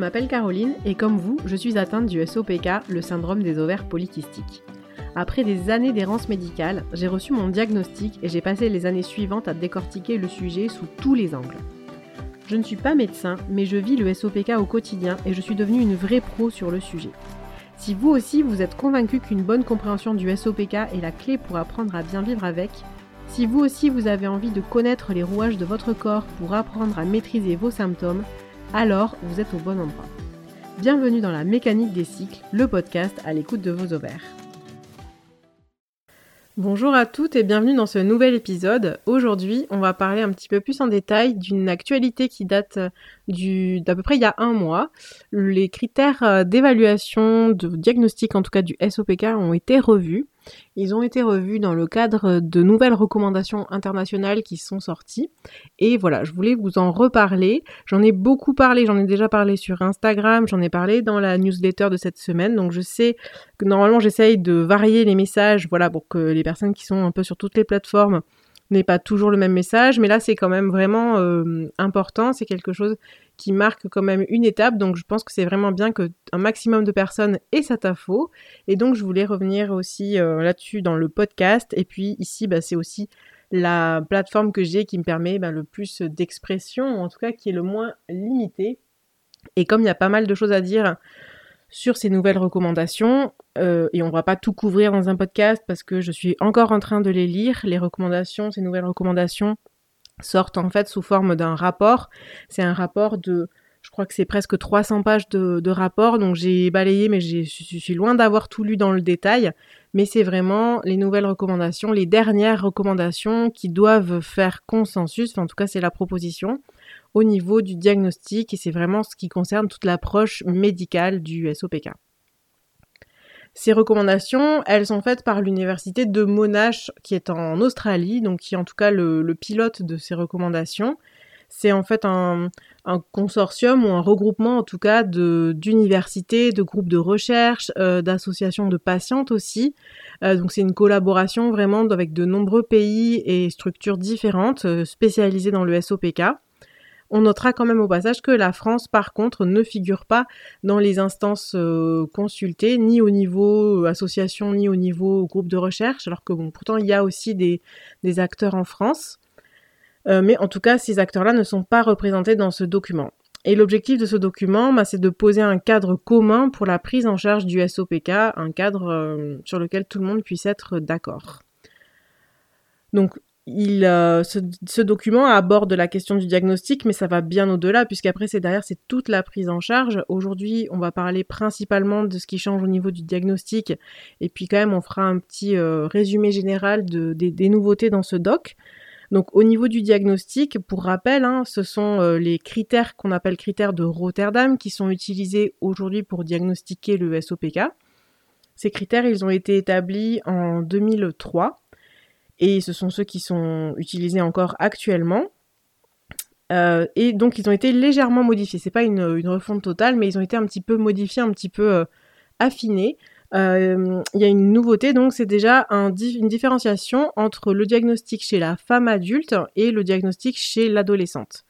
m'appelle Caroline et comme vous, je suis atteinte du SOPK, le syndrome des ovaires polykystiques. Après des années d'errance médicale, j'ai reçu mon diagnostic et j'ai passé les années suivantes à décortiquer le sujet sous tous les angles. Je ne suis pas médecin, mais je vis le SOPK au quotidien et je suis devenue une vraie pro sur le sujet. Si vous aussi vous êtes convaincu qu'une bonne compréhension du SOPK est la clé pour apprendre à bien vivre avec, si vous aussi vous avez envie de connaître les rouages de votre corps pour apprendre à maîtriser vos symptômes, alors vous êtes au bon endroit. Bienvenue dans la mécanique des cycles, le podcast à l'écoute de vos ovaires. Bonjour à toutes et bienvenue dans ce nouvel épisode. Aujourd'hui, on va parler un petit peu plus en détail d'une actualité qui date d'à peu près il y a un mois. Les critères euh, d'évaluation de diagnostic, en tout cas du SOPK, ont été revus. Ils ont été revus dans le cadre de nouvelles recommandations internationales qui sont sorties. Et voilà, je voulais vous en reparler. J'en ai beaucoup parlé, j'en ai déjà parlé sur Instagram, j'en ai parlé dans la newsletter de cette semaine. Donc je sais que normalement j'essaye de varier les messages, voilà, pour que les personnes qui sont un peu sur toutes les plateformes n'aient pas toujours le même message. Mais là, c'est quand même vraiment euh, important. C'est quelque chose qui marque quand même une étape. Donc je pense que c'est vraiment bien que un maximum de personnes aient cette info. Et donc je voulais revenir aussi euh, là-dessus dans le podcast. Et puis ici, bah, c'est aussi la plateforme que j'ai qui me permet bah, le plus d'expression, en tout cas qui est le moins limitée. Et comme il y a pas mal de choses à dire sur ces nouvelles recommandations, euh, et on va pas tout couvrir dans un podcast parce que je suis encore en train de les lire, les recommandations, ces nouvelles recommandations sortent en fait sous forme d'un rapport. C'est un rapport de, je crois que c'est presque 300 pages de, rapport, donc j'ai balayé, mais je suis loin d'avoir tout lu dans le détail. Mais c'est vraiment les nouvelles recommandations, les dernières recommandations qui doivent faire consensus, en tout cas c'est la proposition, au niveau du diagnostic, et c'est vraiment ce qui concerne toute l'approche médicale du SOPK. Ces recommandations, elles sont faites par l'université de Monash, qui est en Australie, donc qui est en tout cas le, pilote de ces recommandations. C'est en fait un, consortium ou un regroupement en tout cas d'universités, de, groupes de recherche, euh, d'associations de patientes aussi. Euh, donc c'est une collaboration vraiment avec de nombreux pays et structures différentes euh, spécialisées dans le SOPK. On notera quand même au passage que la France, par contre, ne figure pas dans les instances euh, consultées, ni au niveau euh, association, ni au niveau groupe de recherche, alors que pourtant il y a aussi des, acteurs en France. Euh, mais en tout cas, ces acteurs-là ne sont pas représentés dans ce document. Et l'objectif de ce document, bah, c'est de poser un cadre commun pour la prise en charge du SOPK, un cadre sur lequel tout le monde puisse être d'accord. Donc il, euh, ce, document aborde la question du diagnostic, mais ça va bien au-delà, puisqu'après, c'est derrière, c'est toute la prise en charge. Aujourd'hui, on va parler principalement de ce qui change au niveau du diagnostic, et puis quand même, on fera un petit euh, résumé général de, des nouveautés dans ce doc. Donc, au niveau du diagnostic, pour rappel, hein, ce sont euh, les critères qu'on appelle critères de Rotterdam qui sont utilisés aujourd'hui pour diagnostiquer le SOPK. Ces critères, ils ont été établis en 2003 et ce sont ceux qui sont utilisés encore actuellement. Euh, et donc ils ont été légèrement modifiés. C'est pas une, refonte totale, mais ils ont été un petit peu modifiés, un petit peu euh, affinés. Euh, il y a une nouveauté, donc c'est déjà une différenciation entre le diagnostic chez la femme adulte et le diagnostic chez l'adolescente.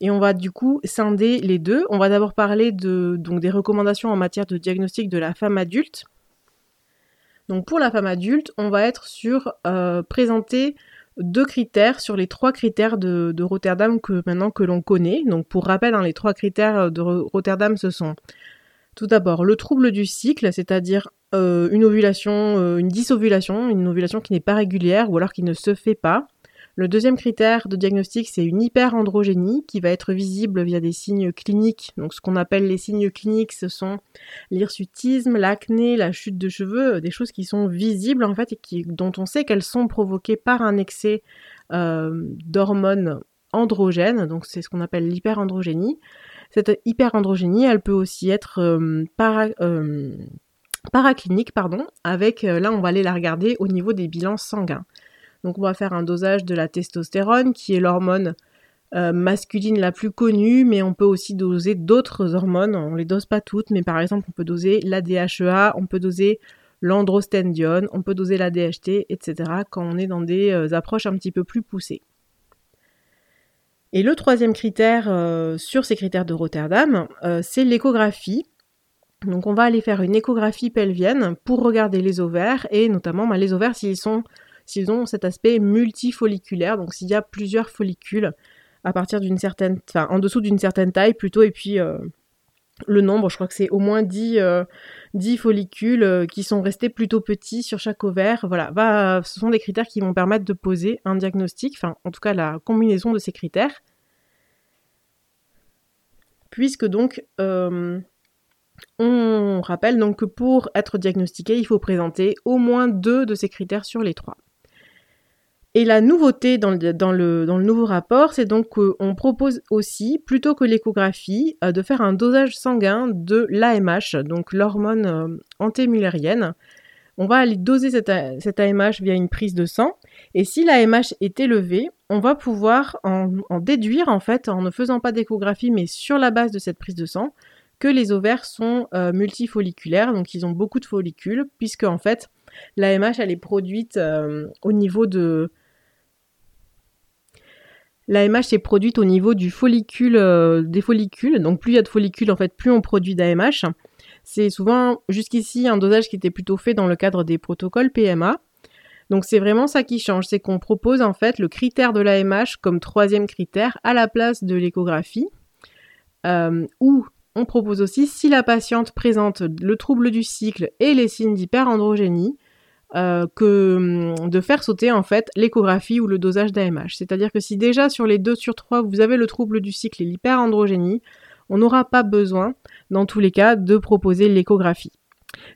Et on va du coup scinder les deux. On va d'abord parler de, donc, des recommandations en matière de diagnostic de la femme adulte. Donc pour la femme adulte, on va être sur euh, présenter deux critères sur les trois critères de, Rotterdam que maintenant que l'on connaît. Donc pour rappel, hein, les trois critères de Rotterdam, ce sont tout d'abord le trouble du cycle, c'est-à-dire euh, une ovulation, euh, une disovulation, une ovulation qui n'est pas régulière ou alors qui ne se fait pas. Le deuxième critère de diagnostic, c'est une hyperandrogénie qui va être visible via des signes cliniques. Donc ce qu'on appelle les signes cliniques, ce sont l'hirsutisme, l'acné, la chute de cheveux, des choses qui sont visibles en fait et dont on sait qu'elles sont provoquées par un excès euh, d'hormones androgènes. Donc c'est ce qu'on appelle l'hyperandrogénie. Cette hyperandrogénie, elle peut aussi être euh, euh, paraclinique, pardon, avec, là on va aller la regarder au niveau des bilans sanguins. Donc on va faire un dosage de la testostérone, qui est l'hormone euh, masculine la plus connue, mais on peut aussi doser d'autres hormones. On les dose pas toutes, mais par exemple on peut doser la DHEA, on peut doser l'androstendione, on peut doser la DHT, etc. quand on est dans des euh, approches un petit peu plus poussées. Et le troisième critère sur ces critères de Rotterdam, c'est l'échographie. Donc on va aller faire une échographie pelvienne pour regarder les ovaires et notamment bah, les ovaires s'ils sont s'ils ont cet aspect multifolliculaire, donc s'il y a plusieurs follicules à partir d'une certaine, en dessous d'une certaine taille plutôt, et puis euh, le nombre, je crois que c'est au moins 10, 10 euh, follicules euh, qui sont restés plutôt petits sur chaque ovaire. Voilà, ce sont des critères qui vont permettre de poser un diagnostic, enfin en tout cas la combinaison de ces critères. Puisque donc on rappelle donc que pour être diagnostiqué, il faut présenter au moins deux de ces critères sur les trois. Et la nouveauté dans le, nouveau rapport, c'est donc qu'on propose aussi, plutôt que l'échographie, euh, de faire un dosage sanguin de l'AMH, donc l'hormone euh, antémullérienne. On va aller doser cette, AMH via une prise de sang. Et si l'AMH est élevée, on va pouvoir en, déduire, en fait, en ne faisant pas d'échographie, mais sur la base de cette prise de sang, que les ovaires sont euh, multifolliculaires, donc ils ont beaucoup de follicules, puisque en fait, l'AMH, elle est produite au niveau de L'AMH s'est produite au niveau du follicule, euh, des follicules. Donc plus il y a de follicules, en fait, plus on produit d'AMH. C'est souvent jusqu'ici un dosage qui était plutôt fait dans le cadre des protocoles PMA. Donc c'est vraiment ça qui change, c'est qu'on propose en fait le critère de l'AMH comme troisième critère à la place de l'échographie. Euh, ou on propose aussi si la patiente présente le trouble du cycle et les signes d'hyperandrogénie, euh, que hum, de faire sauter en fait l'échographie ou le dosage d'AMH. C'est-à-dire que si déjà sur les 2 sur 3 vous avez le trouble du cycle et l'hyperandrogénie, on n'aura pas besoin dans tous les cas de proposer l'échographie.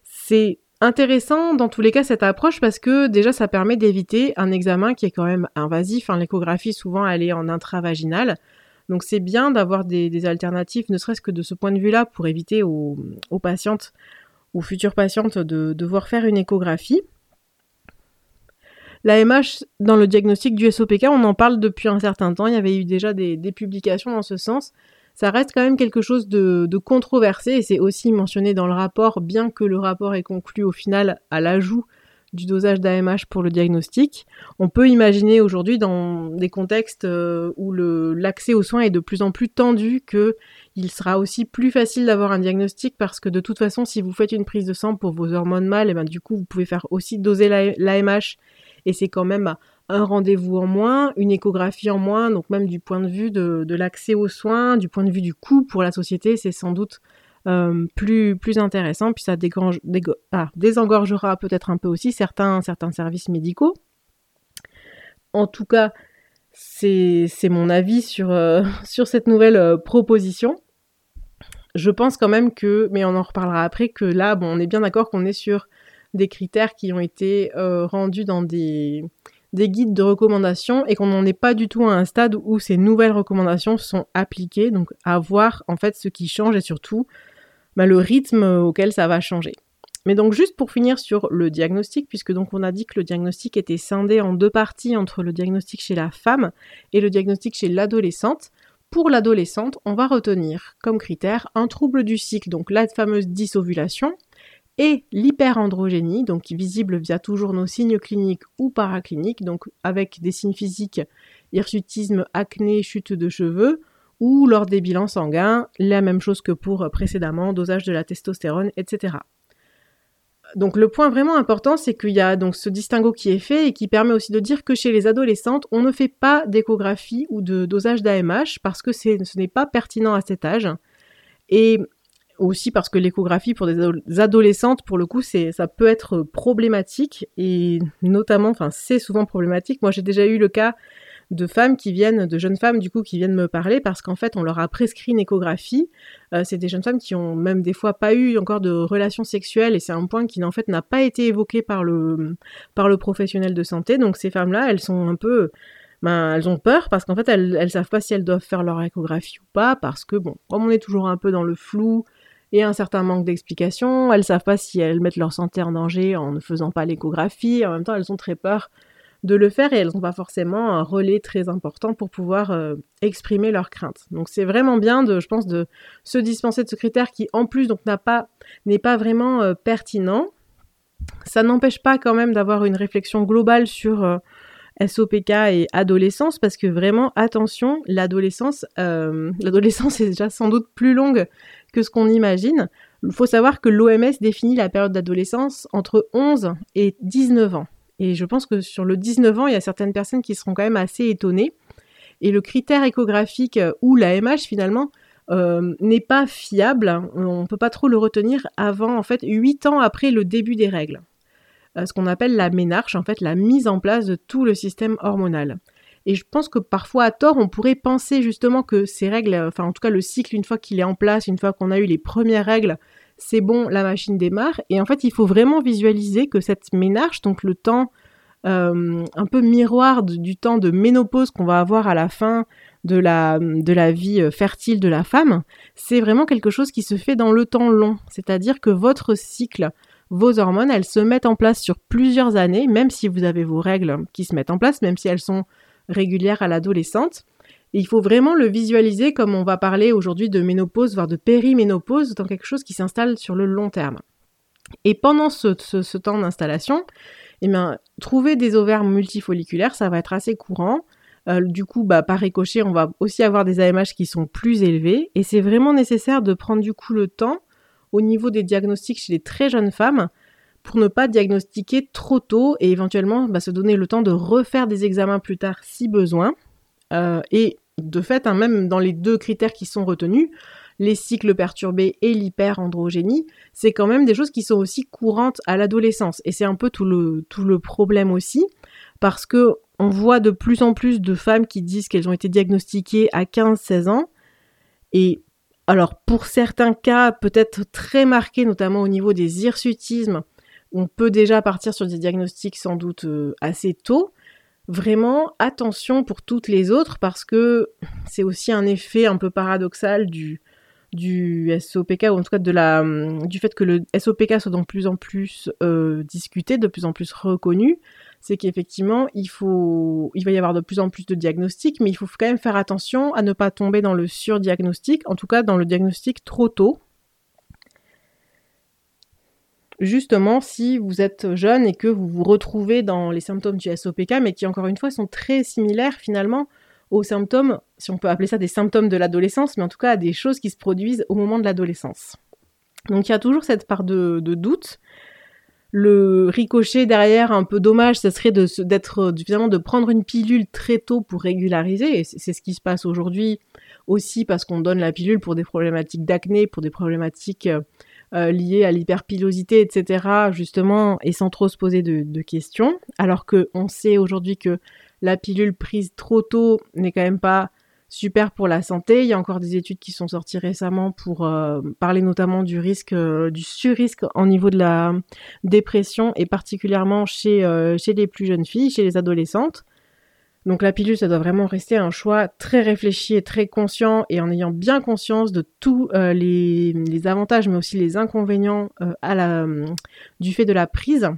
C'est intéressant dans tous les cas cette approche parce que déjà ça permet d'éviter un examen qui est quand même invasif. Hein. L'échographie souvent elle est en intravaginal. Donc c'est bien d'avoir des, alternatives, ne serait-ce que de ce point de vue-là, pour éviter aux, patientes, aux futures patientes de devoir faire une échographie. L'AMH, dans le diagnostic du SOPK, on en parle depuis un certain temps. Il y avait eu déjà des, publications dans ce sens. Ça reste quand même quelque chose de, controversé et c'est aussi mentionné dans le rapport, bien que le rapport ait conclu au final à l'ajout du dosage d'AMH pour le diagnostic. On peut imaginer aujourd'hui dans des contextes euh, où l'accès aux soins est de plus en plus tendu que il sera aussi plus facile d'avoir un diagnostic parce que de toute façon si vous faites une prise de sang pour vos hormones mâles, et eh ben du coup vous pouvez faire aussi doser l'AMH et c'est quand même un rendez-vous en moins, une échographie en moins, donc même du point de vue de, l'accès aux soins, du point de vue du coût pour la société, c'est sans doute euh, plus, plus intéressant, puis ça ah, désengorgera peut-être un peu aussi certains, certains services médicaux. En tout cas, c'est mon avis sur, euh, sur cette nouvelle euh, proposition. Je pense quand même que, mais on en reparlera après, que là, bon, on est bien d'accord qu'on est sur des critères qui ont été euh, rendus dans des, des guides de recommandation et qu'on n'en est pas du tout à un stade où ces nouvelles recommandations sont appliquées, donc à voir en fait ce qui change et surtout bah, le rythme auquel ça va changer. Mais donc juste pour finir sur le diagnostic, puisque donc on a dit que le diagnostic était scindé en deux parties entre le diagnostic chez la femme et le diagnostic chez l'adolescente. Pour l'adolescente, on va retenir comme critère un trouble du cycle, donc la fameuse dysovulation, et l'hyperandrogénie, donc visible via toujours nos signes cliniques ou paracliniques, donc avec des signes physiques, hirsutisme, acné, chute de cheveux, ou lors des bilans sanguins, la même chose que pour précédemment, dosage de la testostérone, etc. Donc le point vraiment important, c'est qu'il y a donc ce distinguo qui est fait et qui permet aussi de dire que chez les adolescentes, on ne fait pas d'échographie ou de dosage d'AMH parce que ce n'est pas pertinent à cet âge. Et aussi parce que l'échographie pour des adolescentes, pour le coup, c'est ça peut être problématique et notamment, enfin, c'est souvent problématique. Moi, j'ai déjà eu le cas de femmes qui viennent, de jeunes femmes du coup, qui viennent me parler parce qu'en fait, on leur a prescrit une échographie. Euh, c'est des jeunes femmes qui ont même des fois pas eu encore de relations sexuelles et c'est un point qui en fait n'a pas été évoqué par le par le professionnel de santé. Donc ces femmes-là, elles sont un peu ben, elles ont peur parce qu'en fait, elles, elles savent pas si elles doivent faire leur échographie ou pas parce que, bon, comme on est toujours un peu dans le flou, et un certain manque d'explication. Elles savent pas si elles mettent leur santé en danger en ne faisant pas l'échographie. En même temps, elles ont très peur de le faire et elles n'ont pas forcément un relais très important pour pouvoir euh, exprimer leurs craintes. Donc c'est vraiment bien de, je pense, de se dispenser de ce critère qui en plus donc n'a pas n'est pas vraiment euh, pertinent. Ça n'empêche pas quand même d'avoir une réflexion globale sur euh, SOPK et adolescence parce que vraiment attention, l'adolescence, euh, l'adolescence est déjà sans doute plus longue que ce qu'on imagine. Il faut savoir que l'OMS définit la période d'adolescence entre 11 et 19 ans. Et je pense que sur le 19 ans, il y a certaines personnes qui seront quand même assez étonnées. Et le critère échographique euh, ou l'AMH finalement euh, n'est pas fiable. On ne peut pas trop le retenir avant en fait 8 ans après le début des règles. Ce qu'on appelle la ménarche, en fait la mise en place de tout le système hormonal. Et je pense que parfois à tort, on pourrait penser justement que ces règles, enfin en tout cas le cycle, une fois qu'il est en place, une fois qu'on a eu les premières règles, c'est bon, la machine démarre. Et en fait, il faut vraiment visualiser que cette ménarche, donc le temps euh, un peu miroir du temps de ménopause qu'on va avoir à la fin de la, de la vie euh, fertile de la femme, c'est vraiment quelque chose qui se fait dans le temps long. C'est-à-dire que votre cycle, vos hormones, elles se mettent en place sur plusieurs années, même si vous avez vos règles qui se mettent en place, même si elles sont régulières à l'adolescente. Il faut vraiment le visualiser comme on va parler aujourd'hui de ménopause, voire de périménopause, dans quelque chose qui s'installe sur le long terme. Et pendant ce, ce, temps d'installation, eh bien, trouver des ovaires multifolliculaires, ça va être assez courant. Euh, du coup, bah, par ricochet, on va aussi avoir des AMH qui sont plus élevés. Et c'est vraiment nécessaire de prendre du coup le temps au niveau des diagnostics chez les très jeunes femmes pour ne pas diagnostiquer trop tôt et éventuellement bah, se donner le temps de refaire des examens plus tard si besoin. Euh, et de fait, hein, même dans les deux critères qui sont retenus, les cycles perturbés et l'hyperandrogénie, c'est quand même des choses qui sont aussi courantes à l'adolescence. Et c'est un peu tout le, tout le problème aussi, parce que on voit de plus en plus de femmes qui disent qu'elles ont été diagnostiquées à 15-16 ans. Et alors, pour certains cas, peut-être très marqués, notamment au niveau des hirsutismes, on peut déjà partir sur des diagnostics sans doute euh, assez tôt. Vraiment, attention pour toutes les autres parce que c'est aussi un effet un peu paradoxal du, du SOPK, ou en tout cas de la, du fait que le SOPK soit de plus en plus euh, discuté, de plus en plus reconnu, c'est qu'effectivement, il, faut, il va y avoir de plus en plus de diagnostics, mais il faut quand même faire attention à ne pas tomber dans le surdiagnostic, en tout cas dans le diagnostic trop tôt. Justement, si vous êtes jeune et que vous vous retrouvez dans les symptômes du SOPK, mais qui encore une fois sont très similaires finalement aux symptômes, si on peut appeler ça des symptômes de l'adolescence, mais en tout cas à des choses qui se produisent au moment de l'adolescence. Donc il y a toujours cette part de, doute. Le ricochet derrière, un peu dommage, ce serait d'être finalement de prendre une pilule très tôt pour régulariser. C'est ce qui se passe aujourd'hui aussi parce qu'on donne la pilule pour des problématiques d'acné, pour des problématiques euh, liées à l'hyperpilosité, etc. Justement, et sans trop se poser de, questions. Alors que on sait aujourd'hui que la pilule prise trop tôt n'est quand même pas super pour la santé. Il y a encore des études qui sont sorties récemment pour euh, parler notamment du risque, euh, du surrisque en niveau de la dépression et particulièrement chez, euh, chez les plus jeunes filles, chez les adolescentes. Donc la pilule, ça doit vraiment rester un choix très réfléchi et très conscient et en ayant bien conscience de tous les, avantages mais aussi les inconvénients la, du fait de la prise.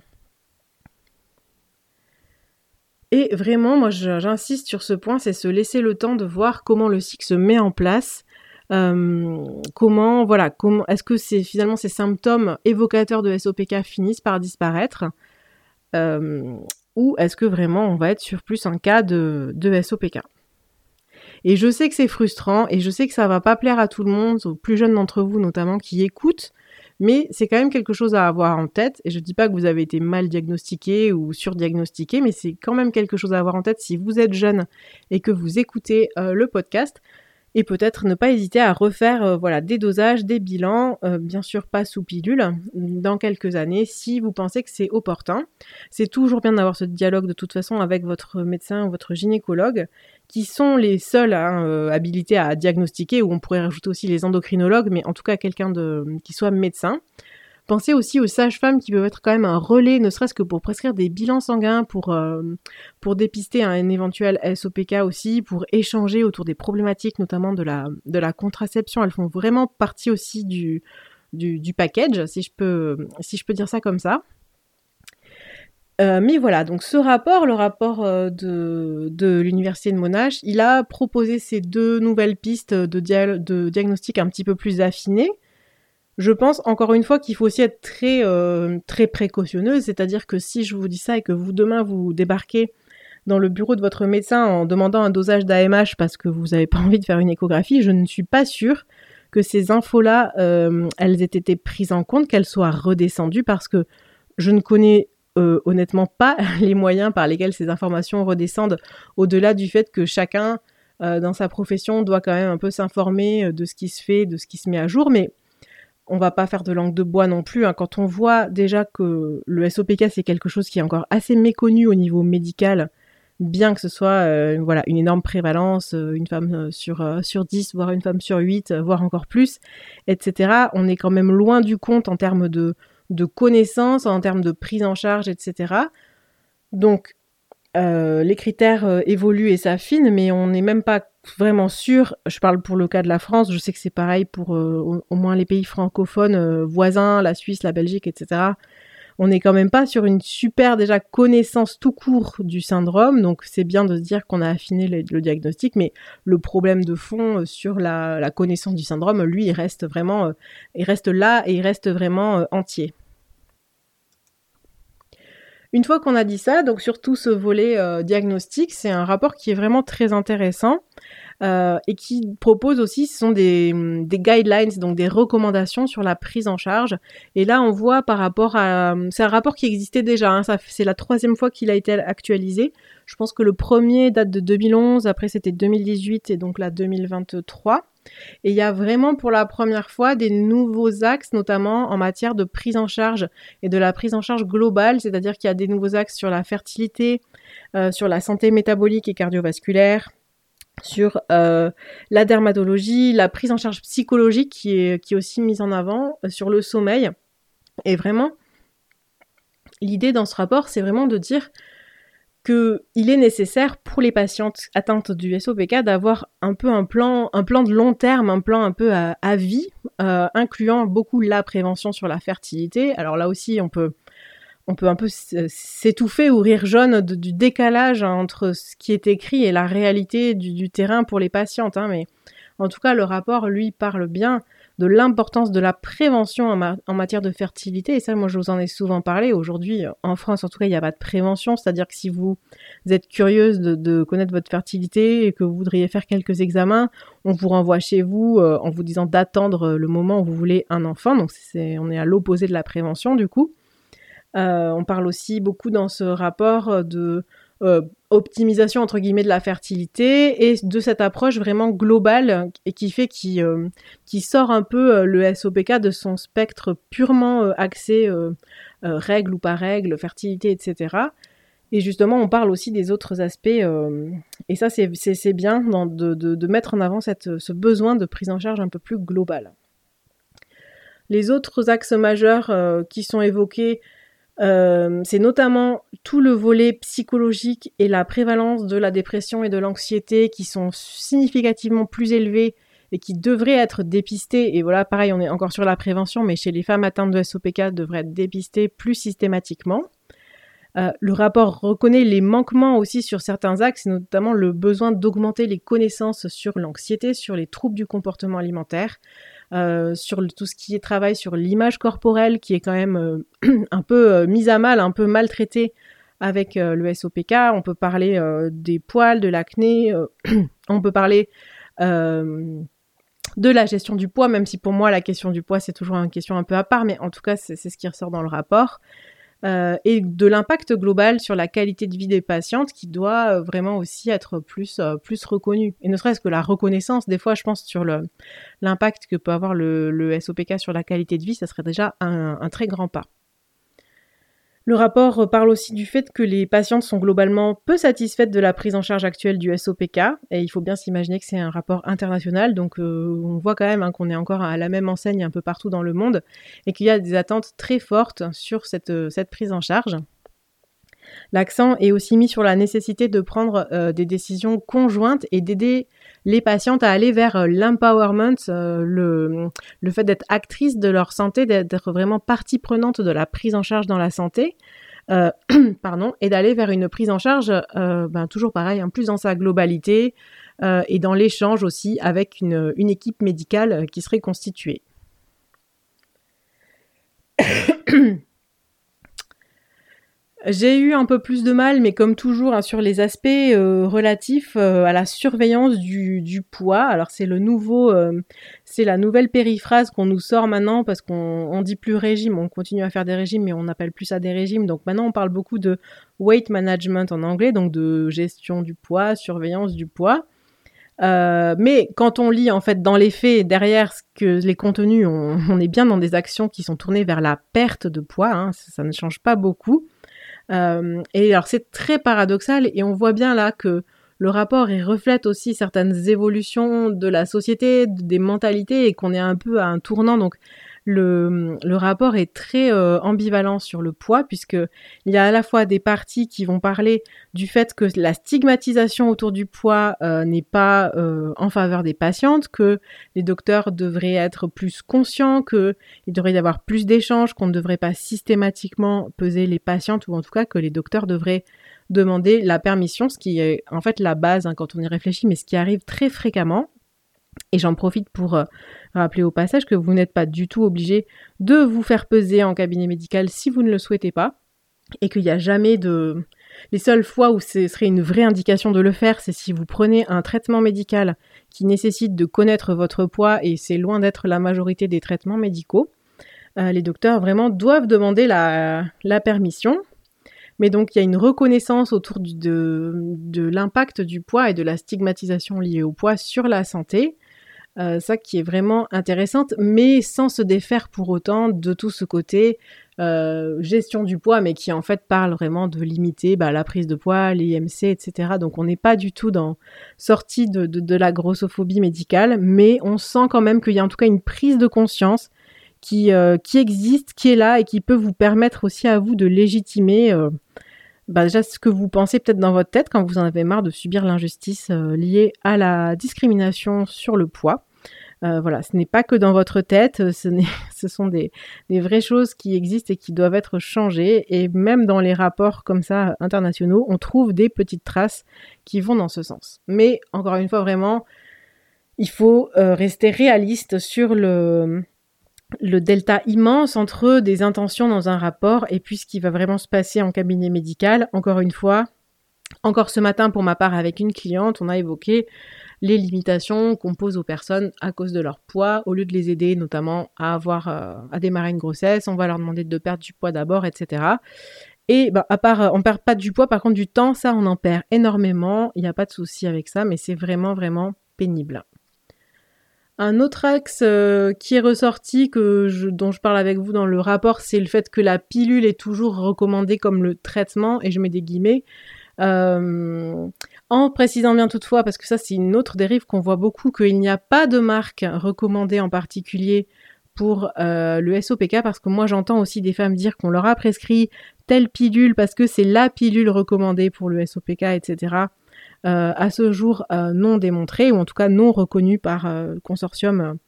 Et vraiment, moi j'insiste sur ce point, c'est se laisser le temps de voir comment le cycle se met en place. Euh, comment, voilà, comment, est-ce que c'est finalement ces symptômes évocateurs de SOPK finissent par disparaître euh, ou est-ce que vraiment on va être sur plus un cas de, de SOPK Et je sais que c'est frustrant et je sais que ça va pas plaire à tout le monde, aux plus jeunes d'entre vous notamment qui écoutent, mais c'est quand même quelque chose à avoir en tête. Et je dis pas que vous avez été mal diagnostiqué ou surdiagnostiqué, mais c'est quand même quelque chose à avoir en tête si vous êtes jeune et que vous écoutez euh, le podcast et peut-être ne pas hésiter à refaire euh, voilà des dosages, des bilans, euh, bien sûr pas sous pilule, dans quelques années si vous pensez que c'est opportun. C'est toujours bien d'avoir ce dialogue de toute façon avec votre médecin ou votre gynécologue, qui sont les seuls hein, euh, habilités à diagnostiquer, ou on pourrait rajouter aussi les endocrinologues, mais en tout cas quelqu'un de qui soit médecin. Pensez aussi aux sages-femmes qui peuvent être quand même un relais, ne serait-ce que pour prescrire des bilans sanguins, pour, euh, dépister un éventuel SOPK aussi, pour échanger autour des problématiques, notamment de la, contraception. Elles font vraiment partie aussi du, package, si je, peux, dire ça comme ça. Euh, mais voilà, donc ce rapport, le rapport euh, de, l'université de Monash, il a proposé ces deux nouvelles pistes de diagnostic un petit peu plus affinées. Je pense encore une fois qu'il faut aussi être très euh, très précautionneuse, c'est-à-dire que si je vous dis ça et que vous demain vous débarquez dans le bureau de votre médecin en demandant un dosage d'AMH parce que vous n'avez pas envie de faire une échographie, je ne suis pas sûre que ces infos-là, euh, elles aient été prises en compte, qu'elles soient redescendues parce que je ne connais euh, honnêtement pas les moyens par lesquels ces informations redescendent au-delà du fait que chacun dans sa profession doit quand même un peu s'informer de ce qui se fait, de ce qui se met à jour, mais on va pas faire de langue de bois non plus. Hein. Quand on voit déjà que le SOPK c'est quelque chose qui est encore assez méconnu au niveau médical, bien que ce soit euh, voilà une énorme prévalence, euh, une femme euh, sur sur 10, voire une femme sur 8, voire encore plus, etc. On est quand même loin du compte en termes de de connaissances, en termes de prise en charge, etc. Donc les critères évoluent et s'affinent, mais on n'est même pas vraiment sûr, je parle pour le cas de la France, je sais que c'est pareil pour euh, au, moins les pays francophones euh, voisins, la Suisse, la Belgique, etc. On n'est quand même pas sur une super déjà connaissance tout court du syndrome, donc c'est bien de se dire qu'on a affiné le, diagnostic, mais le problème de fond euh, sur la, connaissance du syndrome, lui, il reste vraiment, il reste là et il reste vraiment entier. Une fois qu'on a dit ça, donc surtout ce volet euh, diagnostic, c'est un rapport qui est vraiment très intéressant euh, et qui propose aussi, ce sont des, des, guidelines, donc des recommandations sur la prise en charge. Et là, on voit par rapport à, c'est un rapport qui existait déjà. Hein, c'est la troisième fois qu'il a été actualisé. Je pense que le premier date de 2011, après c'était 2018 et donc là 2023. Et il y a vraiment pour la première fois des nouveaux axes, notamment en matière de prise en charge et de la prise en charge globale, c'est-à-dire qu'il y a des nouveaux axes sur la fertilité, euh, sur la santé métabolique et cardiovasculaire, sur euh, la dermatologie, la prise en charge psychologique qui est, aussi mise en avant, euh, sur le sommeil. Et vraiment, l'idée dans ce rapport, c'est vraiment de dire qu'il est nécessaire pour les patientes atteintes du SOPK d'avoir un peu un plan, un plan de long terme, un plan un peu à, vie, euh, incluant beaucoup la prévention sur la fertilité. Alors là aussi, on peut, on peut un peu s'étouffer ou rire jaune du décalage entre ce qui est écrit et la réalité du, terrain pour les patientes. Hein, mais en tout cas, le rapport, lui, parle bien de l'importance de la prévention en, matière de fertilité. Et ça, moi, je vous en ai souvent parlé. Aujourd'hui, en France, en tout cas, il n'y a pas de prévention. C'est-à-dire que si vous êtes curieuse de, connaître votre fertilité et que vous voudriez faire quelques examens, on vous renvoie chez vous euh, en vous disant d'attendre le moment où vous voulez un enfant. Donc, on est à l'opposé de la prévention, du coup. Euh, on parle aussi beaucoup dans ce rapport de euh, optimisation entre guillemets de la fertilité et de cette approche vraiment globale et qui fait qui euh, qui sort un peu euh, le SOPK de son spectre purement axé règles ou pas règles, fertilité, etc. Et justement, on parle aussi des autres aspects, et ça, c'est bien de, de, mettre en avant cette, ce besoin de prise en charge un peu plus globale. Les autres axes majeurs qui sont évoqués euh, c'est notamment tout le volet psychologique et la prévalence de la dépression et de l'anxiété qui sont significativement plus élevés et qui devraient être dépistés. Et voilà, pareil, on est encore sur la prévention, mais chez les femmes atteintes de SOPK, devraient être dépistés plus systématiquement. Euh, le rapport reconnaît les manquements aussi sur certains axes, notamment le besoin d'augmenter les connaissances sur l'anxiété, sur les troubles du comportement alimentaire, euh, sur tout ce qui est travail sur l'image corporelle qui est quand même euh, un peu euh, mise à mal, un peu maltraitée avec le SOPK. On peut parler des poils, de l'acné, on peut parler de la gestion du poids, même si pour moi la question du poids c'est toujours une question un peu à part, mais en tout cas c'est ce qui ressort dans le rapport. Euh, et de l'impact global sur la qualité de vie des patientes qui doit euh, vraiment aussi être plus euh, plus reconnu. Et ne serait-ce que la reconnaissance, des fois, je pense sur l'impact que peut avoir le, le, SOPK sur la qualité de vie, ça serait déjà un, un très grand pas. Le rapport parle aussi du fait que les patientes sont globalement peu satisfaites de la prise en charge actuelle du SOPK, et il faut bien s'imaginer que c'est un rapport international, donc euh, on voit quand même hein, qu'on est encore à la même enseigne un peu partout dans le monde, et qu'il y a des attentes très fortes sur cette, euh, cette prise en charge. L'accent est aussi mis sur la nécessité de prendre euh, des décisions conjointes et d'aider les patientes à aller vers euh, l'empowerment, euh, le, le fait d'être actrice de leur santé, d'être vraiment partie prenante de la prise en charge dans la santé. pardon, et d'aller vers une prise en charge, ben, toujours pareil, en hein, plus dans sa globalité et dans l'échange aussi avec une, une équipe médicale qui serait constituée. J'ai eu un peu plus de mal, mais comme toujours, hein, sur les aspects euh, relatifs euh, à la surveillance du, poids. Alors c'est le nouveau, euh, c'est la nouvelle périphrase qu'on nous sort maintenant parce qu'on on dit plus régime, on continue à faire des régimes, mais on n'appelle plus ça des régimes. Donc maintenant on parle beaucoup de weight management en anglais, donc de gestion du poids, surveillance du poids. mais quand on lit en fait dans les faits derrière les contenus, on, est bien dans des actions qui sont tournées vers la perte de poids. Hein, ça, ne change pas beaucoup. Euh, et alors c'est très paradoxal et on voit bien là que le rapport il reflète aussi certaines évolutions de la société, des mentalités et qu'on est un peu à un tournant. Donc le, rapport est très euh, ambivalent sur le poids puisque il y a à la fois des parties qui vont parler du fait que la stigmatisation autour du poids euh, n'est pas euh, en faveur des patientes, que les docteurs devraient être plus conscients, que il devrait y avoir plus d'échanges, qu'on ne devrait pas systématiquement peser les patientes ou en tout cas que les docteurs devraient demander la permission, ce qui est en fait la base hein, quand on y réfléchit, mais ce qui arrive très fréquemment. Et j'en profite pour rappeler au passage que vous n'êtes pas du tout obligé de vous faire peser en cabinet médical si vous ne le souhaitez pas. Et qu'il n'y a jamais de... Les seules fois où ce serait une vraie indication de le faire, c'est si vous prenez un traitement médical qui nécessite de connaître votre poids, et c'est loin d'être la majorité des traitements médicaux. Euh, les docteurs vraiment doivent demander la, permission. Mais donc il y a une reconnaissance autour de l'impact du poids et de la stigmatisation liée au poids sur la santé. Euh, ça qui est vraiment intéressante, mais sans se défaire pour autant de tout ce côté euh, gestion du poids, mais qui en fait parle vraiment de limiter bah, la prise de poids, l'IMC, etc. Donc on n'est pas du tout dans sortie de, la grossophobie médicale, mais on sent quand même qu'il y a en tout cas une prise de conscience qui, euh, existe, qui est là et qui peut vous permettre aussi à vous de légitimer bah déjà ce que vous pensez peut-être dans votre tête quand vous en avez marre de subir l'injustice liée à la discrimination sur le poids. Euh, voilà, ce n'est pas que dans votre tête, ce, ce sont des, vraies choses qui existent et qui doivent être changées. Et même dans les rapports comme ça internationaux, on trouve des petites traces qui vont dans ce sens. Mais encore une fois, vraiment, il faut euh, rester réaliste sur le delta immense entre des intentions dans un rapport et puis ce qui va vraiment se passer en cabinet médical. Encore une fois, encore ce matin pour ma part avec une cliente, on a évoqué les limitations qu'on pose aux personnes à cause de leur poids. Au lieu de les aider notamment à avoir euh, à démarrer une grossesse, on va leur demander de perdre du poids d'abord, etc. Et bah, à part, euh, on perd pas du poids, par contre du temps, ça on en perd énormément. Il n'y a pas de souci avec ça, mais c'est vraiment vraiment pénible. Un autre axe euh, qui est ressorti, que dont je parle avec vous dans le rapport, c'est le fait que la pilule est toujours recommandée comme le traitement, et je mets des guillemets. En précisant bien toutefois, parce que ça c'est une autre dérive qu'on voit beaucoup, qu'il n'y a pas de marque recommandée en particulier pour euh, le SOPK, parce que moi j'entends aussi des femmes dire qu'on leur a prescrit telle pilule parce que c'est la pilule recommandée pour le SOPK, etc. Euh, à ce jour euh, non démontré, ou en tout cas non reconnu par le consortium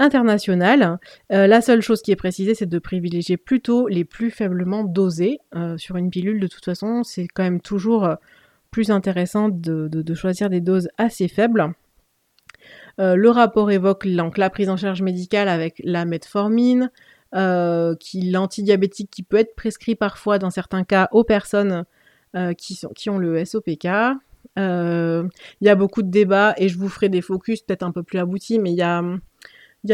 international. la seule chose qui est précisée, c'est de privilégier plutôt les plus faiblement dosés. sur une pilule, de toute façon, c'est quand même toujours intéressant de, choisir des doses assez faibles. le rapport évoque donc la prise en charge médicale avec la metformine, qui l'antidiabétique qui peut être prescrit parfois dans certains cas aux personnes qui, sont, qui ont le SOPK. Euh, il y a beaucoup de débats et je vous ferai des focus peut-être un peu plus aboutis, mais il y a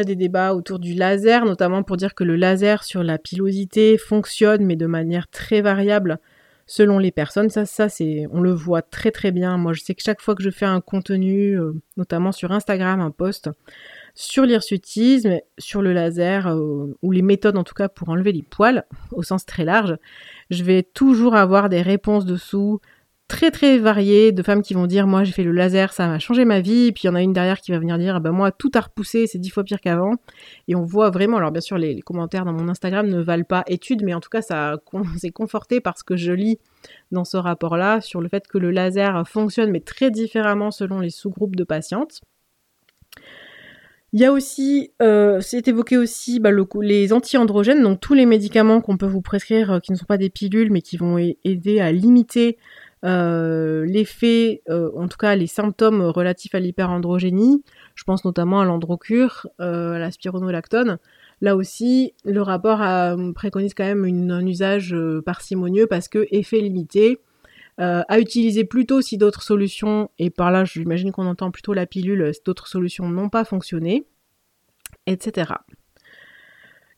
des débats autour du laser, notamment pour dire que le laser sur la pilosité fonctionne, mais de manière très variable selon les personnes. Ça, ça c'est, on le voit très très bien. Moi, je sais que chaque fois que je fais un contenu, euh, notamment sur Instagram, un post sur l'hirsutisme, sur le laser, euh, ou les méthodes en tout cas pour enlever les poils, au sens très large, je vais toujours avoir des réponses dessous très très varié de femmes qui vont dire moi j'ai fait le laser ça m'a changé ma vie. Et puis il y en a une derrière qui va venir dire bah moi tout a repoussé c'est dix fois pire qu'avant. Et on voit vraiment alors bien sûr les, commentaires dans mon Instagram ne valent pas étude mais en tout cas ça s'est conforté parce que je lis dans ce rapport là sur le fait que le laser fonctionne mais très différemment selon les sous-groupes de patientes. Il y a aussi, euh, c'est évoqué aussi bah, le, les anti-androgènes, donc tous les médicaments qu'on peut vous prescrire euh, qui ne sont pas des pilules mais qui vont aider à limiter euh, l'effet, euh, en tout cas les symptômes relatifs à l'hyperandrogénie, je pense notamment à l'androcure, euh, à la spironolactone. Là aussi, le rapport préconise quand même un usage parcimonieux parce que effet limité, à utiliser plutôt si d'autres solutions, et par là j'imagine qu'on entend plutôt la pilule, si d'autres solutions n'ont pas fonctionné, etc.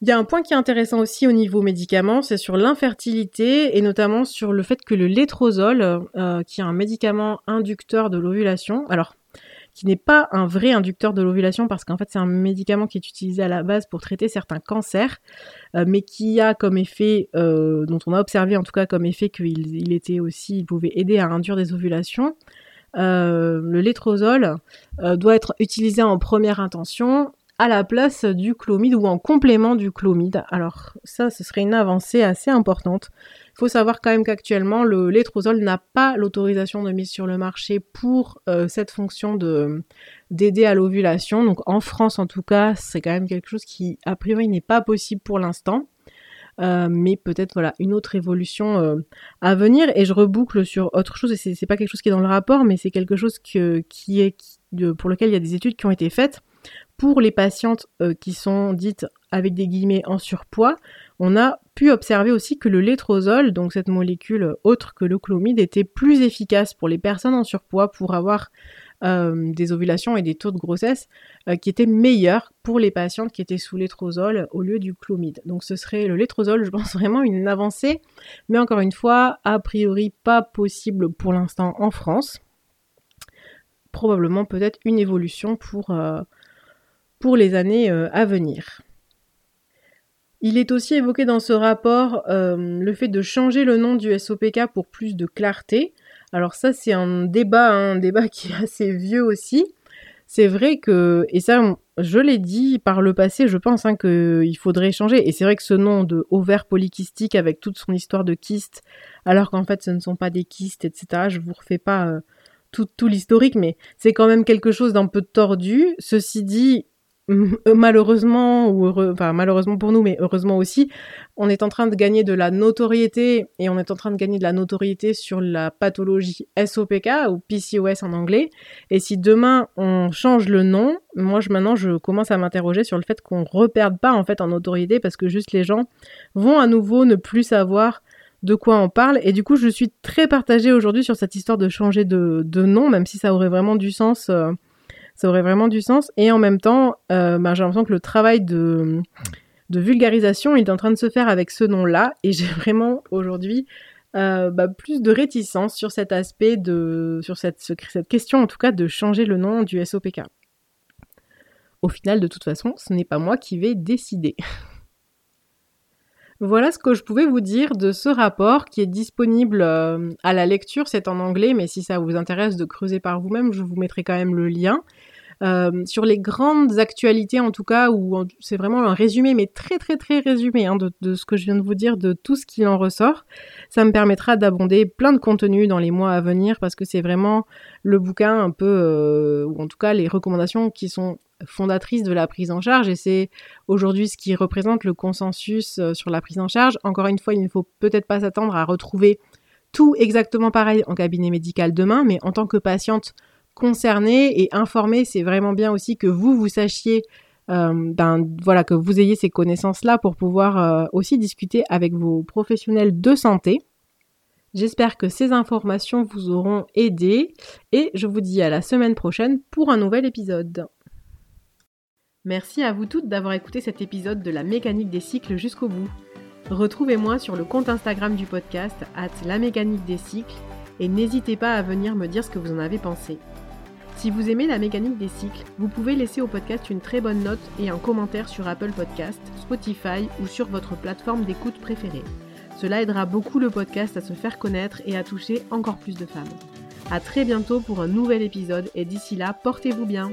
Il y a un point qui est intéressant aussi au niveau médicament, c'est sur l'infertilité et notamment sur le fait que le létrozole, euh, qui est un médicament inducteur de l'ovulation, alors qui n'est pas un vrai inducteur de l'ovulation parce qu'en fait c'est un médicament qui est utilisé à la base pour traiter certains cancers, euh, mais qui a comme effet, euh, dont on a observé en tout cas comme effet qu'il il était aussi, il pouvait aider à induire des ovulations. le létrozole doit être utilisé en première intention à la place du chlomide ou en complément du chlomide. Alors ça, ce serait une avancée assez importante. Il faut savoir quand même qu'actuellement, le létrozole n'a pas l'autorisation de mise sur le marché pour euh, cette fonction de d'aider à l'ovulation. Donc en France, en tout cas, c'est quand même quelque chose qui, a priori, n'est pas possible pour l'instant. Euh, mais peut-être voilà une autre évolution euh, à venir et je reboucle sur autre chose et c'est pas quelque chose qui est dans le rapport mais c'est quelque chose qui est pour lequel il y a des études qui ont été faites pour les patientes euh, qui sont dites avec des guillemets en surpoids, on a pu observer aussi que le létrozole, donc cette molécule autre que le chlomide, était plus efficace pour les personnes en surpoids pour avoir euh, des ovulations et des taux de grossesse euh, qui étaient meilleurs pour les patientes qui étaient sous létrozole au lieu du chlomide. Donc ce serait le létrozole, je pense vraiment une avancée, mais encore une fois, a priori pas possible pour l'instant en France. Probablement peut-être une évolution pour pour les années euh, à venir. Il est aussi évoqué dans ce rapport euh, le fait de changer le nom du SOPK pour plus de clarté. Alors ça c'est un débat, hein, un débat qui est assez vieux aussi. C'est vrai que, et ça je l'ai dit par le passé, je pense hein, qu'il faudrait changer. Et c'est vrai que ce nom de ovaire polykystique avec toute son histoire de kyste, alors qu'en fait ce ne sont pas des kystes, etc. Je vous refais pas euh, tout, tout l'historique, mais c'est quand même quelque chose d'un peu tordu. Ceci dit, malheureusement, ou enfin malheureusement pour nous, mais heureusement aussi, on est en train de gagner de la notoriété et on est en train de gagner de la notoriété sur la pathologie SOPK ou PCOS en anglais. Et si demain on change le nom, moi je, maintenant je commence à m'interroger sur le fait qu'on reperde pas en fait en notoriété parce que juste les gens vont à nouveau ne plus savoir de quoi on parle. Et du coup, je suis très partagée aujourd'hui sur cette histoire de changer de, nom, même si ça aurait vraiment du sens. Euh, ça aurait vraiment du sens. Et en même temps, euh, bah, j'ai l'impression que le travail de, vulgarisation est en train de se faire avec ce nom-là. Et j'ai vraiment aujourd'hui euh, bah, plus de réticence sur cet aspect, de, sur cette, cette question en tout cas de changer le nom du SOPK. Au final, de toute façon, ce n'est pas moi qui vais décider. Voilà ce que je pouvais vous dire de ce rapport qui est disponible euh, à la lecture, c'est en anglais, mais si ça vous intéresse de creuser par vous-même, je vous mettrai quand même le lien. Euh, sur les grandes actualités en tout cas, où c'est vraiment un résumé, mais très très très résumé hein, de, ce que je viens de vous dire, de tout ce qui en ressort. Ça me permettra d'abonder plein de contenu dans les mois à venir parce que c'est vraiment le bouquin un peu, euh, ou en tout cas les recommandations qui sont fondatrices de la prise en charge et c'est aujourd'hui ce qui représente le consensus euh, sur la prise en charge. Encore une fois, il ne faut peut-être pas s'attendre à retrouver tout exactement pareil en cabinet médical demain, mais en tant que patiente, concerné et informé, c'est vraiment bien aussi que vous, vous sachiez, euh, ben, voilà, que vous ayez ces connaissances-là pour pouvoir euh, aussi discuter avec vos professionnels de santé. J'espère que ces informations vous auront aidé et je vous dis à la semaine prochaine pour un nouvel épisode. Merci à vous toutes d'avoir écouté cet épisode de la mécanique des cycles jusqu'au bout. Retrouvez-moi sur le compte Instagram du podcast, at la mécanique des cycles, et n'hésitez pas à venir me dire ce que vous en avez pensé. Si vous aimez la mécanique des cycles, vous pouvez laisser au podcast une très bonne note et un commentaire sur Apple Podcast, Spotify ou sur votre plateforme d'écoute préférée. Cela aidera beaucoup le podcast à se faire connaître et à toucher encore plus de femmes. A très bientôt pour un nouvel épisode et d'ici là, portez-vous bien.